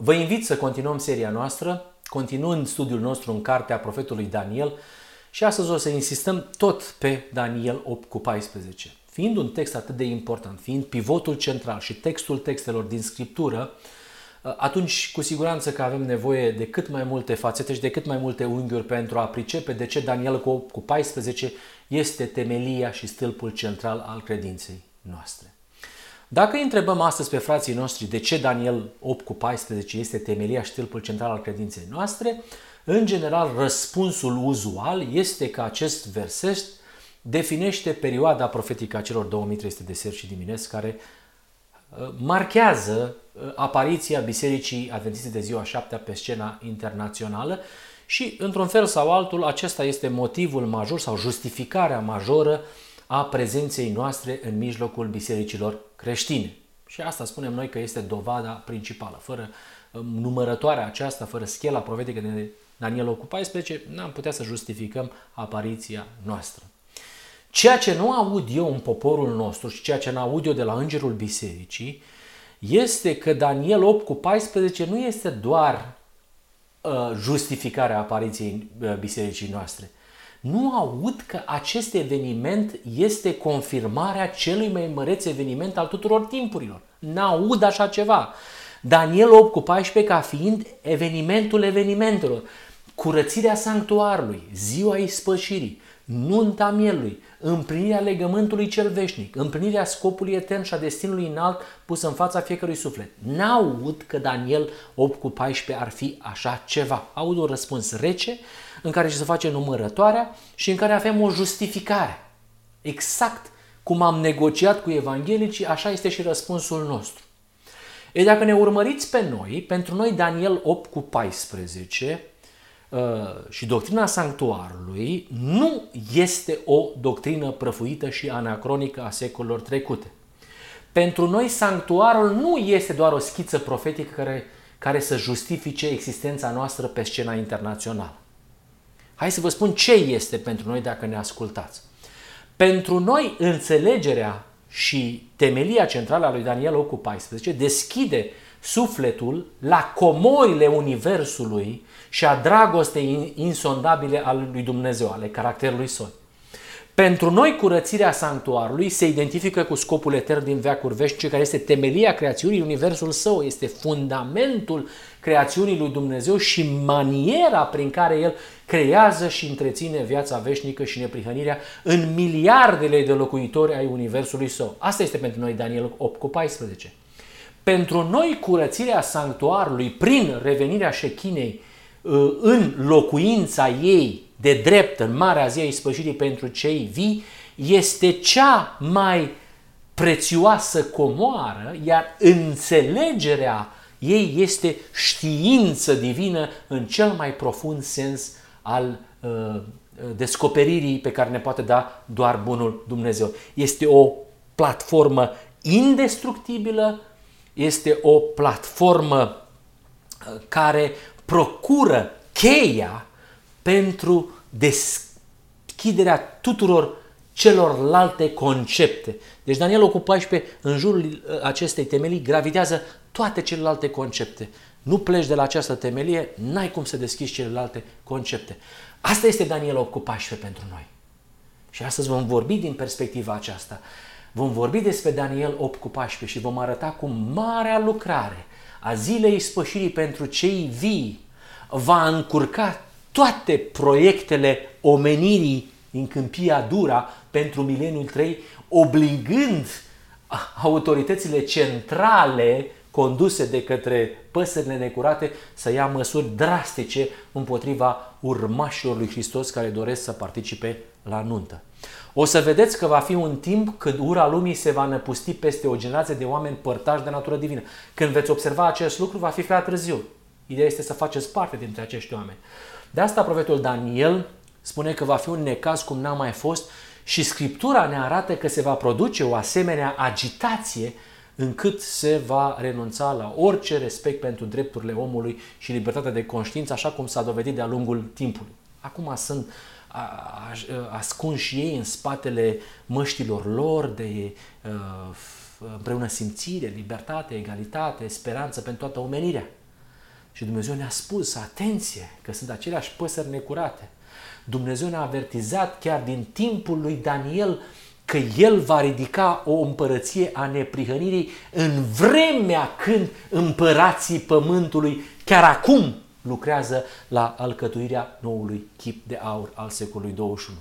Vă invit să continuăm seria noastră, continuând studiul nostru în cartea profetului Daniel și astăzi o să insistăm tot pe Daniel 8 cu 14. Fiind un text atât de important, fiind pivotul central și textul textelor din Scriptură, atunci cu siguranță că avem nevoie de cât mai multe fațete și de cât mai multe unghiuri pentru a pricepe de ce Daniel cu 8 cu 14 este temelia și stâlpul central al credinței noastre. Dacă îi întrebăm astăzi pe frații noștri de ce Daniel 8 cu 14 este temelia și stâlpul central al credinței noastre, în general răspunsul uzual este că acest verset definește perioada profetică a celor 2300 de seri și dimineți care uh, marchează uh, apariția Bisericii Adventiste de ziua 7 pe scena internațională și, într-un fel sau altul, acesta este motivul major sau justificarea majoră a prezenței noastre în mijlocul bisericilor creștine. Și asta spunem noi că este dovada principală. Fără um, numărătoarea aceasta, fără schela profetică de Daniel cu 14, n-am putea să justificăm apariția noastră. Ceea ce nu aud eu în poporul nostru și ceea ce nu aud eu de la Îngerul Bisericii este că Daniel 8 cu 14 nu este doar uh, justificarea apariției uh, bisericii noastre, nu aud că acest eveniment este confirmarea celui mai măreț eveniment al tuturor timpurilor. N-aud așa ceva. Daniel 8 cu 14 ca fiind evenimentul evenimentelor, curățirea sanctuarului, ziua ispășirii, nunta mielului, împlinirea legământului cel veșnic, împlinirea scopului etern și a destinului înalt pus în fața fiecărui suflet. N-aud că Daniel 8 cu 14 ar fi așa ceva. Aud un răspuns rece, în care se face numărătoarea și în care avem o justificare. Exact cum am negociat cu evanghelicii, așa este și răspunsul nostru. E dacă ne urmăriți pe noi, pentru noi Daniel 8 cu 14 uh, și doctrina sanctuarului nu este o doctrină prăfuită și anacronică a secolelor trecute. Pentru noi sanctuarul nu este doar o schiță profetică care, care să justifice existența noastră pe scena internațională. Hai să vă spun ce este pentru noi dacă ne ascultați. Pentru noi, înțelegerea și temelia centrală a lui Daniel 8 cu 14 deschide sufletul la comorile Universului și a dragostei insondabile al lui Dumnezeu, ale caracterului său. Pentru noi, curățirea sanctuarului se identifică cu scopul etern din veacuri veșnice, care este temelia creațiunii, universul său, este fundamentul creațiunii lui Dumnezeu și maniera prin care El creează și întreține viața veșnică și neprihănirea în miliardele de locuitori ai universului său. Asta este pentru noi Daniel 8 cu 14. Pentru noi curățirea sanctuarului prin revenirea șechinei uh, în locuința ei de drept în Marea Zi a Ispășirii pentru cei vii este cea mai prețioasă comoară, iar înțelegerea ei este știință divină în cel mai profund sens al uh, descoperirii pe care ne poate da doar bunul Dumnezeu. Este o platformă indestructibilă, este o platformă uh, care procură cheia pentru deschiderea tuturor celorlalte concepte. Deci Daniel cu 14, în jurul uh, acestei temelii, gravitează toate celelalte concepte. Nu pleci de la această temelie, n-ai cum să deschizi celelalte concepte. Asta este Daniel 8 cu 14 pentru noi. Și astăzi vom vorbi din perspectiva aceasta. Vom vorbi despre Daniel 8 cu 14 și vom arăta cum marea lucrare a zilei spășirii pentru cei vii va încurca toate proiectele omenirii în câmpia dura pentru mileniul 3, obligând autoritățile centrale conduse de către păsările necurate să ia măsuri drastice împotriva urmașilor lui Hristos care doresc să participe la nuntă. O să vedeți că va fi un timp când ura lumii se va năpusti peste o generație de oameni părtași de natură divină. Când veți observa acest lucru, va fi prea târziu. Ideea este să faceți parte dintre acești oameni. De asta profetul Daniel spune că va fi un necaz cum n-a mai fost și Scriptura ne arată că se va produce o asemenea agitație încât se va renunța la orice respect pentru drepturile omului și libertatea de conștiință, așa cum s-a dovedit de-a lungul timpului. Acum sunt ascunși ei în spatele măștilor lor de uh, împreună simțire, libertate, egalitate, speranță pentru toată omenirea. Și Dumnezeu ne-a spus, atenție, că sunt aceleași păsări necurate. Dumnezeu ne-a avertizat chiar din timpul lui Daniel că el va ridica o împărăție a neprihănirii în vremea când împărații pământului chiar acum lucrează la alcătuirea noului chip de aur al secolului 21.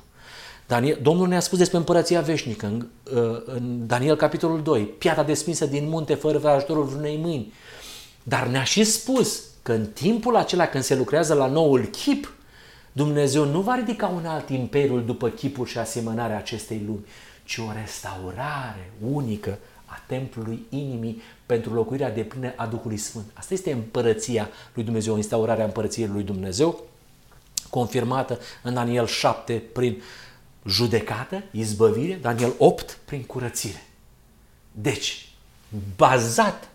Daniel, Domnul ne-a spus despre împărăția veșnică în, uh, în Daniel capitolul 2, piatra desminsă din munte fără ajutorul vreunei mâini. Dar ne-a și spus că în timpul acela când se lucrează la noul chip, Dumnezeu nu va ridica un alt imperiu după chipul și asemănarea acestei lumi, ci o restaurare unică a templului inimii pentru locuirea de plină a Duhului Sfânt. Asta este împărăția lui Dumnezeu, instaurarea împărăției lui Dumnezeu, confirmată în Daniel 7 prin judecată, izbăvire, Daniel 8 prin curățire. Deci, bazat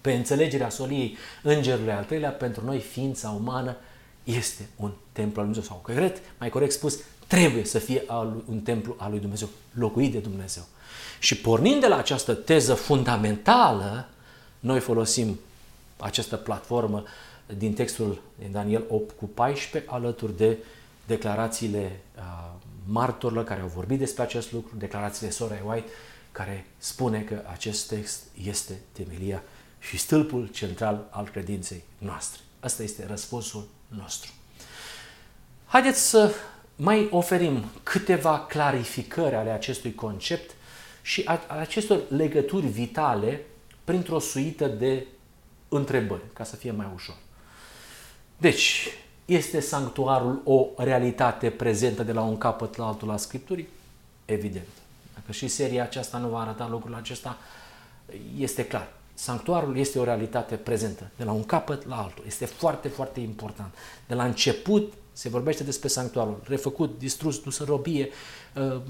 pe înțelegerea soliei îngerului al treilea, pentru noi ființa umană este un templu al lui Dumnezeu. Sau corect, mai corect spus, trebuie să fie un templu al lui Dumnezeu, locuit de Dumnezeu. Și pornind de la această teză fundamentală, noi folosim această platformă din textul din Daniel 8 cu 14 alături de declarațiile uh, martorilor care au vorbit despre acest lucru, declarațiile Soraya White, care spune că acest text este temelia și stâlpul central al credinței noastre. Asta este răspunsul nostru. Haideți să mai oferim câteva clarificări ale acestui concept și a acestor legături vitale printr-o suită de întrebări, ca să fie mai ușor. Deci, este sanctuarul o realitate prezentă de la un capăt la altul a Scripturii? Evident. Dacă și seria aceasta nu va arăta lucrul acesta, este clar. Sanctuarul este o realitate prezentă, de la un capăt la altul. Este foarte, foarte important. De la început se vorbește despre sanctuarul, refăcut, distrus, dus în robie, uh,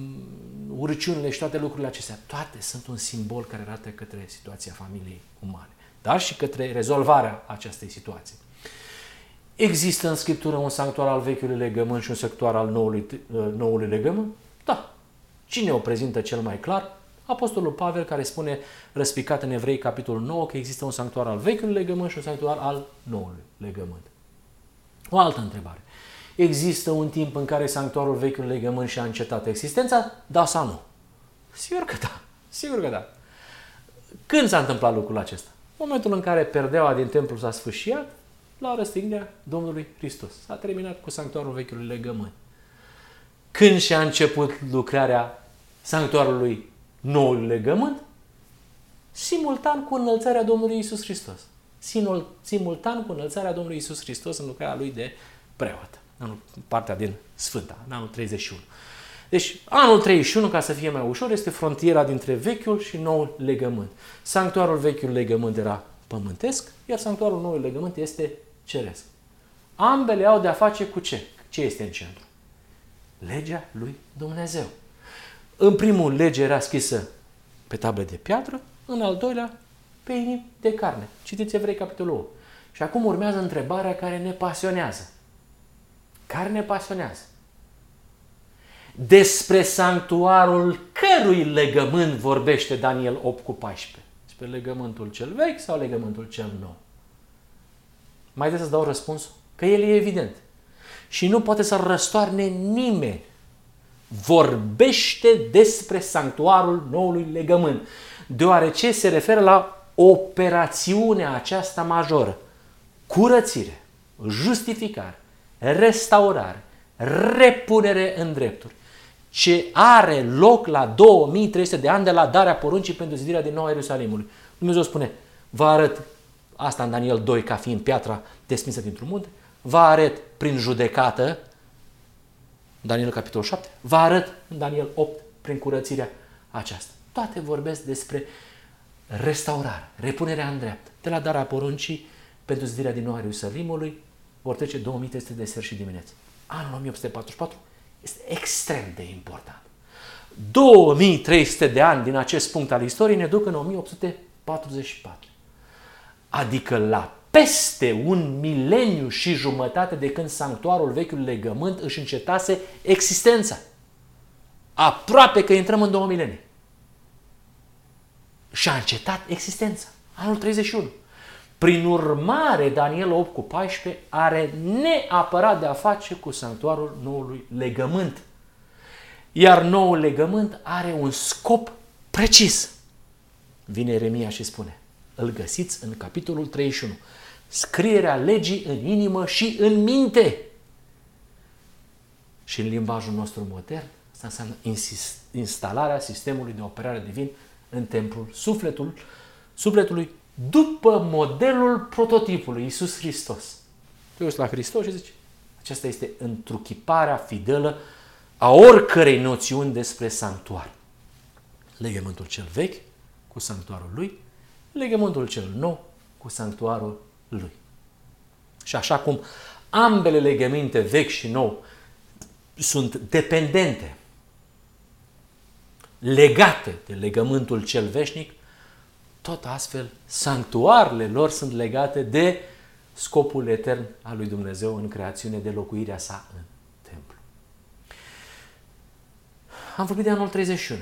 urăciunile și toate lucrurile acestea. Toate sunt un simbol care arată către situația familiei umane, dar și către rezolvarea acestei situații. Există în Scriptură un sanctuar al vechiului legământ și un sanctuar al noului, uh, noului legământ? Da. Cine o prezintă cel mai clar? Apostolul Pavel care spune răspicat în Evrei capitolul 9 că există un sanctuar al vechiului legământ și un sanctuar al noului legământ. O altă întrebare. Există un timp în care sanctuarul vechiului legământ și-a încetat existența? Da sau nu? Sigur că da. Sigur că da. Când s-a întâmplat lucrul acesta? Momentul în care perdeaua din templu s-a sfârșit, la răstignirea Domnului Hristos. S-a terminat cu sanctuarul vechiului legământ. Când și-a început lucrarea sanctuarului noului legământ? Simultan cu înălțarea Domnului Isus Hristos. Simultan cu înălțarea Domnului Isus Hristos în lucrarea lui de preot. Anul, partea din Sfânta, în anul 31. Deci, anul 31, ca să fie mai ușor, este frontiera dintre vechiul și noul legământ. Sanctuarul vechiul legământ era pământesc, iar sanctuarul noului legământ este ceresc. Ambele au de-a face cu ce? Ce este în centru? Legea lui Dumnezeu. În primul, lege era scrisă pe table de piatră, în al doilea, pe inimi de carne. Citiți Evrei capitolul 8. Și acum urmează întrebarea care ne pasionează. Care ne pasionează? Despre sanctuarul cărui legământ vorbește Daniel 8 cu 14? Despre legământul cel vechi sau legământul cel nou? Mai trebuie să dau răspuns? Că el e evident. Și nu poate să răstoarne nimeni. Vorbește despre sanctuarul noului legământ, deoarece se referă la operațiunea aceasta majoră. Curățire, justificare, restaurare, repunere în drepturi, ce are loc la 2300 de ani de la darea poruncii pentru zidirea din nou a Ierusalimului. Dumnezeu spune, vă arăt asta în Daniel 2 ca fiind piatra desminsă dintr-un munte, vă arăt prin judecată, Daniel capitolul 7, vă arăt în Daniel 8 prin curățirea aceasta. Toate vorbesc despre restaurare, repunerea în drept, de la darea poruncii pentru zidirea din nou a Ierusalimului, vor trece 2300 de seri și dimineți. Anul 1844 este extrem de important. 2300 de ani din acest punct al istoriei ne duc în 1844. Adică la peste un mileniu și jumătate de când sanctuarul vechiului legământ își încetase existența. Aproape că intrăm în două milenii. Și a încetat existența. Anul 31. Prin urmare, Daniel 8 cu 14 are neapărat de a face cu sanctuarul noului legământ. Iar noul legământ are un scop precis. Vine Eremia și spune, îl găsiți în capitolul 31, scrierea legii în inimă și în minte. Și în limbajul nostru modern, asta înseamnă instalarea sistemului de operare divin în templul sufletul, sufletului după modelul prototipului, Iisus Hristos. Tu uiți la Hristos și zici, aceasta este întruchiparea fidelă a oricărei noțiuni despre sanctuar. Legământul cel vechi cu sanctuarul lui, legământul cel nou cu sanctuarul lui. Și așa cum ambele legăminte vechi și nou sunt dependente, legate de legământul cel veșnic, tot astfel sanctuarele lor sunt legate de scopul etern al lui Dumnezeu în creațiune de locuirea sa în templu. Am vorbit de anul 31.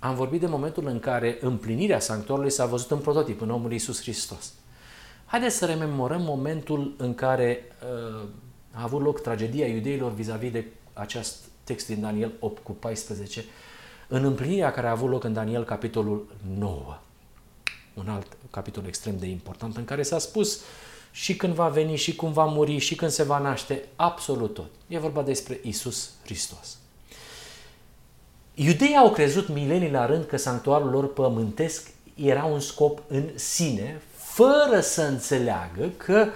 Am vorbit de momentul în care împlinirea sanctuarului s-a văzut în prototip, în omul Iisus Hristos. Haideți să rememorăm momentul în care uh, a avut loc tragedia iudeilor vis-a-vis de acest text din Daniel 8 cu 14, în împlinirea care a avut loc în Daniel capitolul 9 un alt capitol extrem de important în care s-a spus și când va veni, și cum va muri, și când se va naște, absolut tot. E vorba despre Isus Hristos. Iudeii au crezut milenii la rând că sanctuarul lor pământesc era un scop în sine, fără să înțeleagă că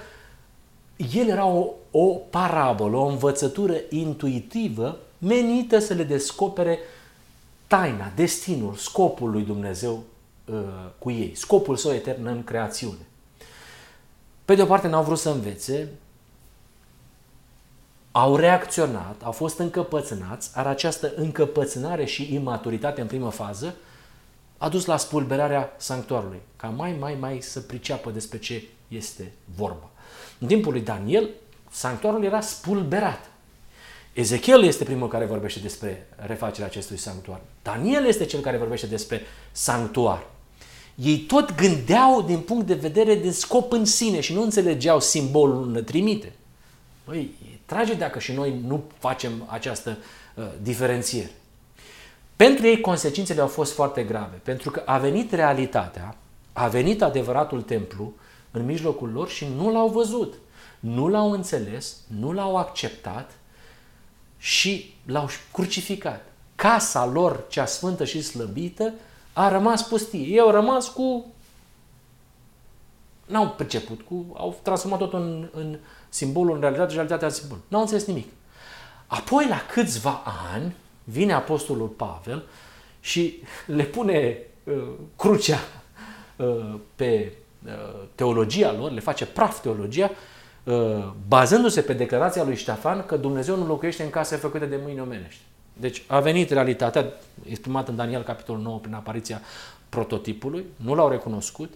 el era o, o parabolă, o învățătură intuitivă menită să le descopere taina, destinul, scopul lui Dumnezeu Uh, cu ei, scopul său etern în creațiune. Pe de o parte n-au vrut să învețe, au reacționat, au fost încăpățânați, ar această încăpățânare și imaturitate în primă fază a dus la spulberarea sanctuarului, ca mai, mai, mai să priceapă despre ce este vorba. În timpul lui Daniel, sanctuarul era spulberat. Ezechiel este primul care vorbește despre refacerea acestui sanctuar. Daniel este cel care vorbește despre sanctuar ei tot gândeau din punct de vedere de scop în sine și nu înțelegeau simbolul înătrimite. Păi, e trage dacă și noi nu facem această uh, diferențiere. Pentru ei consecințele au fost foarte grave, pentru că a venit realitatea, a venit adevăratul templu în mijlocul lor și nu l-au văzut, nu l-au înțeles, nu l-au acceptat și l-au crucificat. Casa lor, cea sfântă și slăbită, a rămas pustie. Ei au rămas cu... N-au priceput, cu... au transformat tot în, în simbolul, în realitate și realitatea în simbol. N-au înțeles nimic. Apoi, la câțiva ani, vine Apostolul Pavel și le pune uh, crucea uh, pe uh, teologia lor, le face praf teologia, uh, bazându-se pe declarația lui Ștefan că Dumnezeu nu locuiește în case făcute de mâini omenești. Deci a venit realitatea exprimată în Daniel capitolul 9 prin apariția prototipului, nu l-au recunoscut,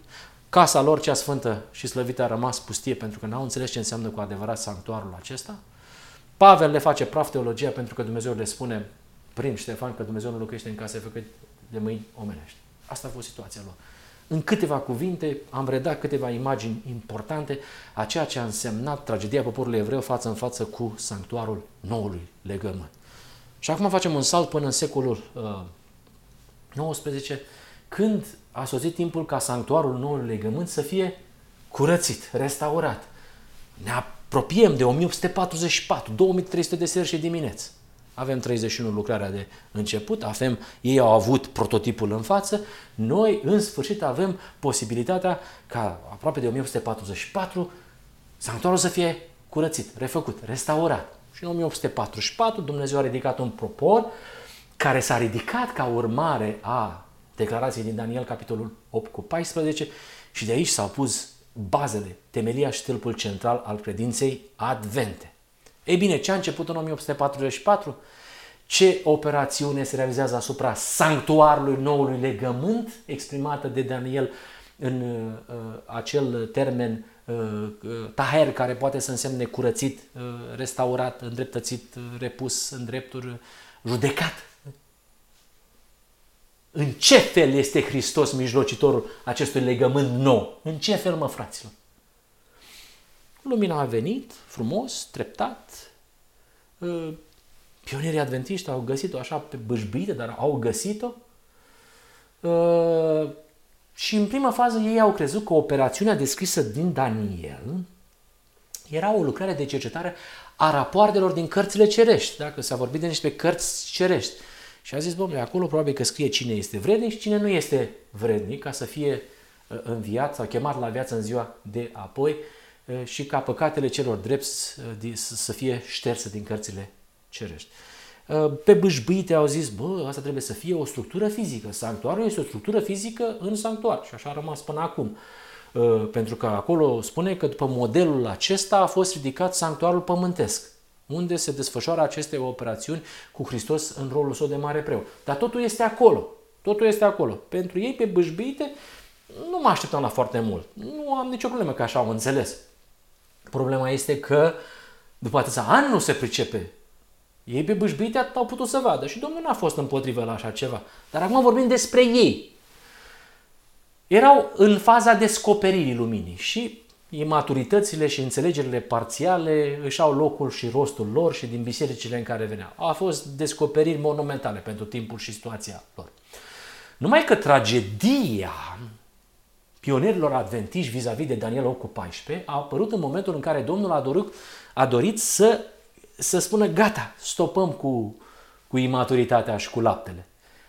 casa lor cea sfântă și slăvită a rămas pustie pentru că n-au înțeles ce înseamnă cu adevărat sanctuarul acesta. Pavel le face praf teologia pentru că Dumnezeu le spune prin Ștefan că Dumnezeu nu locuiește în case făcute de mâini omenești. Asta a fost situația lor. În câteva cuvinte am redat câteva imagini importante a ceea ce a însemnat tragedia poporului evreu față în față cu sanctuarul noului legământ. Și acum facem un salt până în secolul uh, XIX, când a sosit timpul ca sanctuarul noului legământ să fie curățit, restaurat. Ne apropiem de 1844, 2300 de seri și dimineți. Avem 31 lucrarea de început, avem, ei au avut prototipul în față, noi în sfârșit avem posibilitatea ca aproape de 1844 sanctuarul să fie curățit, refăcut, restaurat. Și în 1844 Dumnezeu a ridicat un propor care s-a ridicat ca urmare a declarației din Daniel, capitolul 8 cu 14, și de aici s-au pus bazele, temelia și stâlpul central al credinței advente. Ei bine, ce a început în 1844? Ce operațiune se realizează asupra sanctuarului noului legământ, exprimată de Daniel în uh, acel termen Uh, uh, taher, care poate să însemne curățit, uh, restaurat, îndreptățit, repus în drepturi, judecat. În ce fel este Hristos mijlocitorul acestui legământ nou? În ce fel, mă, fraților? Lumina a venit frumos, treptat. Uh, pionierii adventiști au găsit-o așa pe bâșbâită, dar au găsit-o. Uh, și în prima fază ei au crezut că operațiunea descrisă din Daniel era o lucrare de cercetare a rapoartelor din cărțile cerești. Dacă s-a vorbit de niște cărți cerești. Și a zis, domnule, acolo probabil că scrie cine este vrednic și cine nu este vrednic ca să fie uh, înviat sau chemat la viață în ziua de apoi uh, și ca păcatele celor drepți uh, să fie șterse din cărțile cerești. Pe bâșbâite au zis, bă, asta trebuie să fie o structură fizică. Sanctuarul este o structură fizică în sanctuar și așa a rămas până acum. Pentru că acolo spune că după modelul acesta a fost ridicat sanctuarul pământesc unde se desfășoară aceste operațiuni cu Hristos în rolul său de mare preot. Dar totul este acolo. Totul este acolo. Pentru ei, pe bâșbâite, nu mă așteptam la foarte mult. Nu am nicio problemă că așa au înțeles. Problema este că după atâția ani nu se pricepe. Ei pe bâșbâite atât au putut să vadă și Domnul n-a fost împotrivă la așa ceva. Dar acum vorbim despre ei. Erau în faza descoperirii luminii și imaturitățile și înțelegerile parțiale își au locul și rostul lor și din bisericile în care veneau. Au fost descoperiri monumentale pentru timpul și situația lor. Numai că tragedia pionierilor adventiști vis-a-vis de Daniel 8 cu 14 a apărut în momentul în care Domnul a dorit, a dorit să, să spună gata, stopăm cu, cu imaturitatea și cu laptele.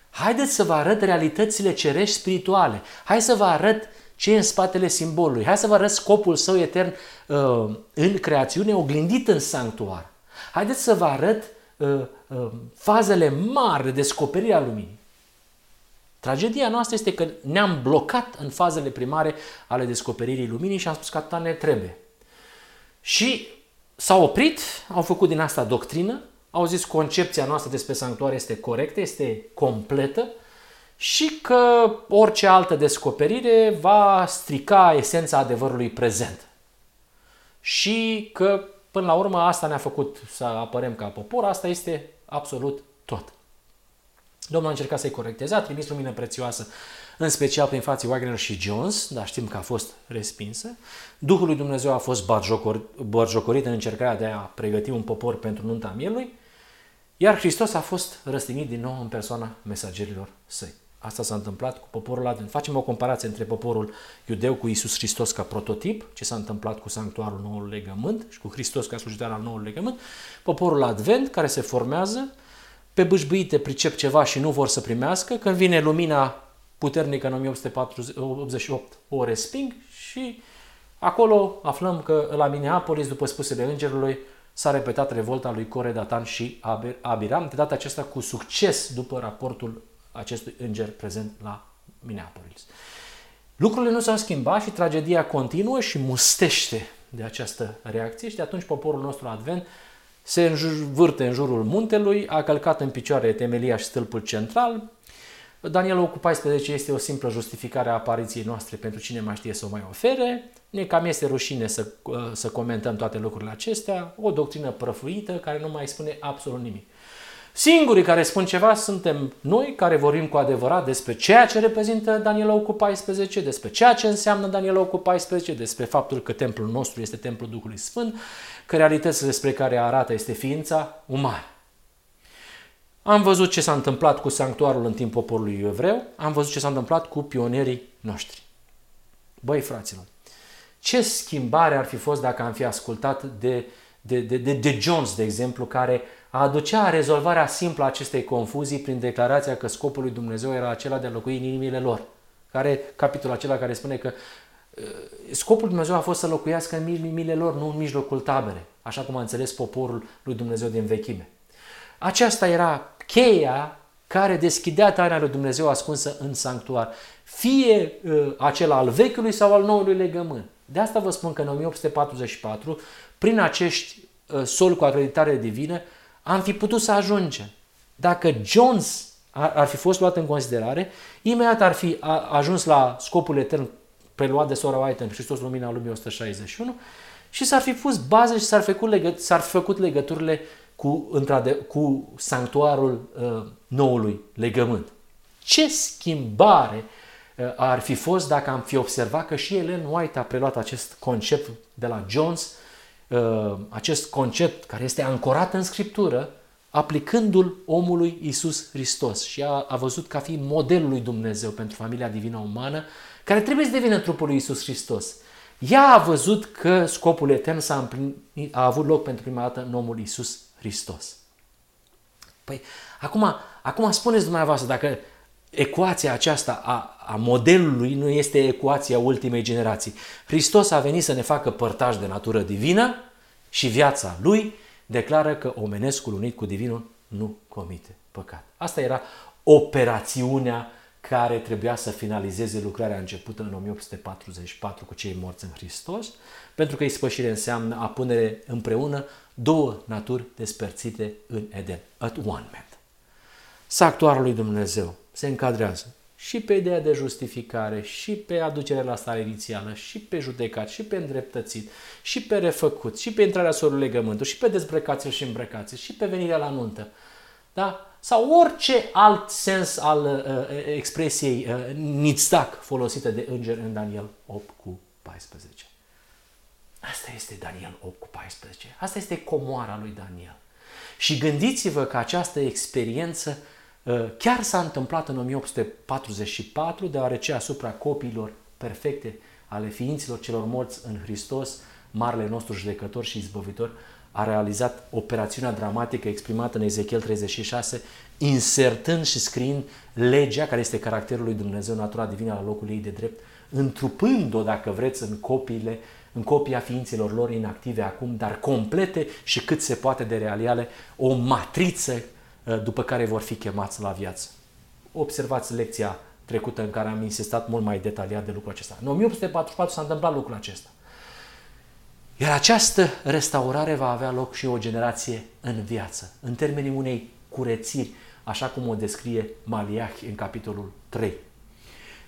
Haideți să vă arăt realitățile cerești spirituale. Hai să vă arăt ce e în spatele simbolului. Hai să vă arăt scopul său etern uh, în creațiune, oglindit în sanctuar. Haideți să vă arăt uh, uh, fazele mari de descoperire a luminii. Tragedia noastră este că ne-am blocat în fazele primare ale descoperirii luminii și am spus că atâta ne trebuie. Și s-au oprit, au făcut din asta doctrină, au zis concepția noastră despre sanctuar este corectă, este completă, și că orice altă descoperire va strica esența adevărului prezent. Și că, până la urmă, asta ne-a făcut să apărem ca popor, asta este absolut tot. Domnul a încercat să-i corecteze, a trimis lumină prețioasă, în special prin frații Wagner și Jones, dar știm că a fost respinsă. Duhul lui Dumnezeu a fost batjocorit în încercarea de a pregăti un popor pentru nunta mielui, iar Hristos a fost răstignit din nou în persoana mesagerilor săi. Asta s-a întâmplat cu poporul Advent. Facem o comparație între poporul iudeu cu Isus Hristos ca prototip, ce s-a întâmplat cu sanctuarul noului legământ și cu Hristos ca slujitor al noului legământ. Poporul Advent care se formează, pe bâșbâite pricep ceva și nu vor să primească, când vine lumina puternică în 1888 o resping și acolo aflăm că la Minneapolis, după spusele îngerului, s-a repetat revolta lui Core, Datan și Abiram, de data aceasta cu succes după raportul acestui înger prezent la Minneapolis. Lucrurile nu s-au schimbat și tragedia continuă și mustește de această reacție și de atunci poporul nostru advent se învârte în jurul muntelui, a călcat în picioare temelia și stâlpul central. Daniel cu 14 este o simplă justificare a apariției noastre pentru cine mai știe să o mai ofere. Ne cam este rușine să, să comentăm toate lucrurile acestea, o doctrină prăfuită care nu mai spune absolut nimic. Singurii care spun ceva suntem noi care vorbim cu adevărat despre ceea ce reprezintă Daniel cu 14, despre ceea ce înseamnă Daniel cu 14, despre faptul că templul nostru este templul Duhului Sfânt, că realitatea despre care arată este ființa umană. Am văzut ce s-a întâmplat cu sanctuarul în timpul poporului evreu, am văzut ce s-a întâmplat cu pionierii noștri. Băi, fraților, ce schimbare ar fi fost dacă am fi ascultat de, de, de, de, de Jones, de exemplu, care a aducea rezolvarea simplă a acestei confuzii prin declarația că scopul lui Dumnezeu era acela de a locui în inimile lor. Care, capitolul acela care spune că uh, scopul lui Dumnezeu a fost să locuiască în inimile lor, nu în mijlocul tabere, așa cum a înțeles poporul lui Dumnezeu din vechime. Aceasta era cheia care deschidea taina lui Dumnezeu ascunsă în sanctuar, fie uh, acela al vechiului sau al noului legământ. De asta vă spun că în 1844, prin acești uh, sol cu acreditare divină, am fi putut să ajungem. Dacă Jones ar, ar fi fost luat în considerare, imediat ar fi ajuns la scopul etern preluat de Sora White în Hristos Lumina Lumii 161 și s-ar fi pus baze și s-ar, făcut legă, s-ar fi făcut legăturile cu, cu sanctuarul uh, noului legământ. Ce schimbare uh, ar fi fost dacă am fi observat că și Ellen White a preluat acest concept de la Jones, uh, acest concept care este ancorat în Scriptură, aplicându-l omului Isus Hristos și a, a văzut ca fiind modelul lui Dumnezeu pentru familia divină umană, care trebuie să devină trupul lui Isus Hristos. Ea a văzut că scopul etern s-a împlinit, a avut loc pentru prima dată în omul Isus Hristos. Păi, acum, acum spuneți dumneavoastră, dacă ecuația aceasta a, a modelului nu este ecuația ultimei generații. Hristos a venit să ne facă părtași de natură divină și viața lui declară că omenescul unit cu divinul nu comite păcat. Asta era operațiunea care trebuia să finalizeze lucrarea începută în 1844 cu cei morți în Hristos, pentru că ispășire înseamnă a pune împreună două naturi despărțite în Eden, at one man. Sactuarul lui Dumnezeu se încadrează și pe ideea de justificare, și pe aducerea la stare inițială, și pe judecat, și pe îndreptățit, și pe refăcut, și pe intrarea sorului legământul, și pe dezbrăcație și îmbrăcație, și pe venirea la nuntă. Da? Sau orice alt sens al uh, expresiei uh, nitzdac folosită de înger în Daniel 8 cu 14. Asta este Daniel 8 cu 14. Asta este comoara lui Daniel. Și gândiți-vă că această experiență uh, chiar s-a întâmplat în 1844, deoarece asupra copiilor perfecte ale ființilor celor morți în Hristos, marele nostru judecător și izbăvitor, a realizat operațiunea dramatică exprimată în Ezechiel 36, insertând și scriind legea, care este caracterul lui Dumnezeu, natura divină la locul ei de drept, întrupând-o, dacă vreți, în copiile, în copia ființelor lor inactive acum, dar complete și cât se poate de realiale, o matriță uh, după care vor fi chemați la viață. Observați lecția trecută în care am insistat mult mai detaliat de lucrul acesta. În 1844 s-a întâmplat lucrul acesta. Iar această restaurare va avea loc și o generație în viață, în termenii unei curățiri, așa cum o descrie Maliah în capitolul 3.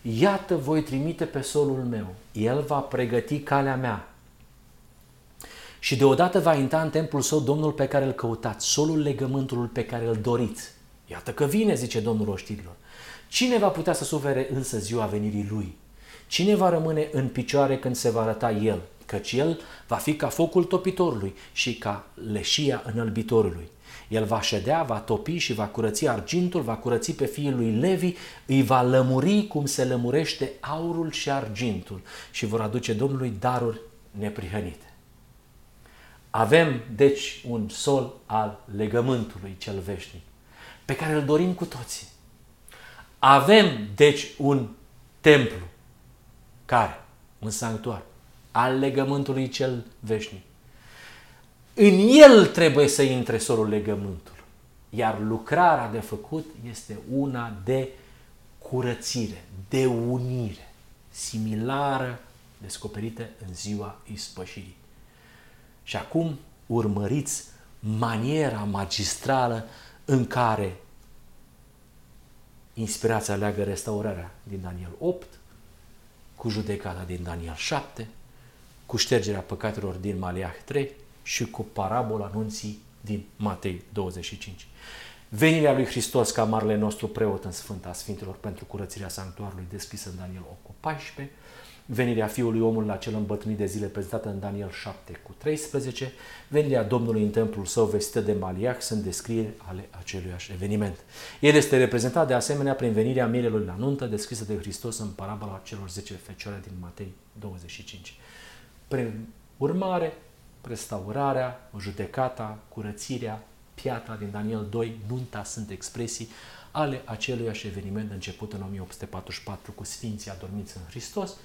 Iată, voi trimite pe solul meu, el va pregăti calea mea. Și deodată va intra în templul său Domnul pe care îl căutați, solul legământului pe care îl doriți. Iată că vine, zice Domnul oștirilor. Cine va putea să sufere însă ziua venirii lui? Cine va rămâne în picioare când se va arăta el? căci el va fi ca focul topitorului și ca leșia înălbitorului. El va ședea, va topi și va curăți argintul, va curăți pe fiul lui Levi, îi va lămuri cum se lămurește aurul și argintul și vor aduce Domnului daruri neprihănite. Avem, deci, un sol al legământului cel veșnic, pe care îl dorim cu toții. Avem, deci, un templu. Care? Un sanctuar al legământului cel veșnic. În el trebuie să intre solul legământul. Iar lucrarea de făcut este una de curățire, de unire, similară descoperită în ziua ispășirii. Și acum urmăriți maniera magistrală în care inspirația leagă restaurarea din Daniel 8 cu judecata din Daniel 7 cu ștergerea păcatelor din Maliah 3 și cu parabola anunții din Matei 25. Venirea lui Hristos ca marele nostru preot în Sfânta Sfintelor pentru curățirea sanctuarului deschisă în Daniel 8 cu 14, venirea Fiului Omului la cel îmbătrânit de zile prezentată în Daniel 7 cu 13, venirea Domnului în templul său vestită de Maliah sunt descrieri ale aceluiași eveniment. El este reprezentat de asemenea prin venirea mirelui la nuntă descrisă de Hristos în parabola celor 10 fecioare din Matei 25. Prin urmare, restaurarea, judecata, curățirea, piatra din Daniel 2, nunta sunt expresii ale aceluiași eveniment început în 1844 cu Sfinții adormiți în Hristos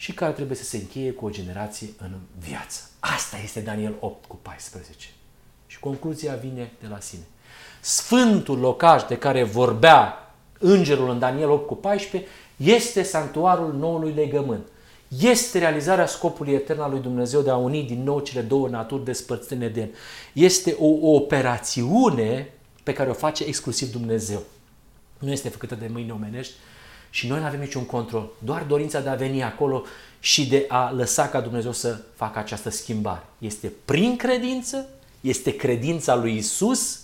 și care trebuie să se încheie cu o generație în viață. Asta este Daniel 8 cu 14. Și concluzia vine de la sine. Sfântul locaș de care vorbea îngerul în Daniel 8 cu 14 este sanctuarul noului legământ este realizarea scopului etern al lui Dumnezeu de a uni din nou cele două naturi despărțite în Eden. Este o, o operațiune pe care o face exclusiv Dumnezeu. Nu este făcută de mâini omenești și noi nu avem niciun control. Doar dorința de a veni acolo și de a lăsa ca Dumnezeu să facă această schimbare. Este prin credință, este credința lui Isus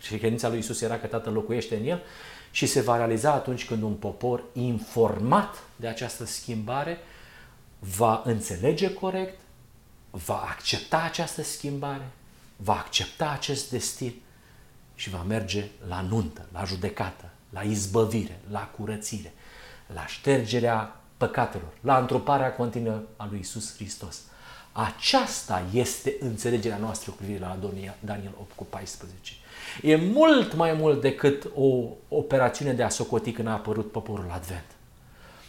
și credința lui Isus era că Tatăl locuiește în el și se va realiza atunci când un popor informat de această schimbare va înțelege corect, va accepta această schimbare, va accepta acest destin și va merge la nuntă, la judecată, la izbăvire, la curățire, la ștergerea păcatelor, la întruparea continuă a lui Isus Hristos. Aceasta este înțelegerea noastră cu privire la Daniel 8 cu 14. E mult mai mult decât o operațiune de a socoti când a apărut poporul Advent.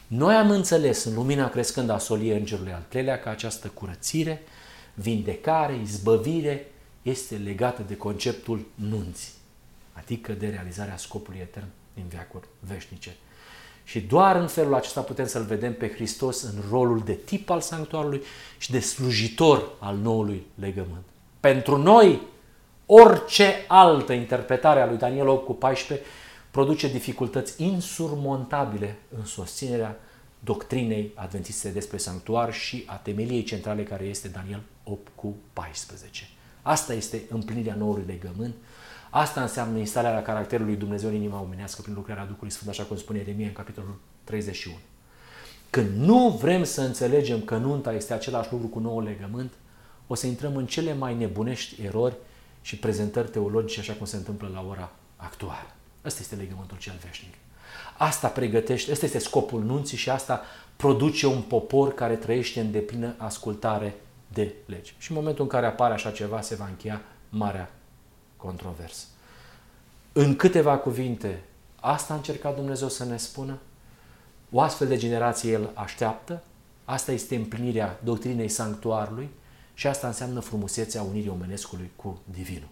Noi am înțeles în lumina crescând a soliei Îngerului al treilea că această curățire, vindecare, izbăvire este legată de conceptul nunții, adică de realizarea scopului etern din veacuri veșnice. Și doar în felul acesta putem să-L vedem pe Hristos în rolul de tip al sanctuarului și de slujitor al noului legământ. Pentru noi, orice altă interpretare a lui Daniel 8 cu 14 produce dificultăți insurmontabile în susținerea doctrinei adventiste despre sanctuar și a temeliei centrale care este Daniel 8 cu 14. Asta este împlinirea noului legământ, Asta înseamnă instalarea caracterului Dumnezeu în inima omenească prin lucrarea Duhului Sfânt, așa cum spune Eremia în capitolul 31. Când nu vrem să înțelegem că nunta este același lucru cu nouă legământ, o să intrăm în cele mai nebunești erori și prezentări teologice, așa cum se întâmplă la ora actuală. Ăsta este legământul cel veșnic. Asta pregătește, ăsta este scopul nunții și asta produce un popor care trăiește în deplină ascultare de legi. Și în momentul în care apare așa ceva, se va încheia marea controvers. În câteva cuvinte, asta a încercat Dumnezeu să ne spună? O astfel de generație El așteaptă? Asta este împlinirea doctrinei sanctuarului și asta înseamnă frumusețea unirii omenescului cu Divinul.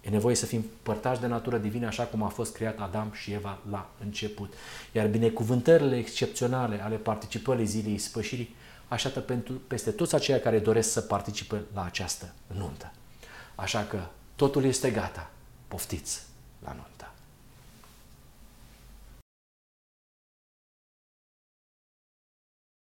E nevoie să fim părtași de natură divină așa cum a fost creat Adam și Eva la început. Iar binecuvântările excepționale ale participării zilei spășirii așteaptă pentru, peste toți aceia care doresc să participe la această nuntă. Așa că Totul este gata. Poftiți la nuntă.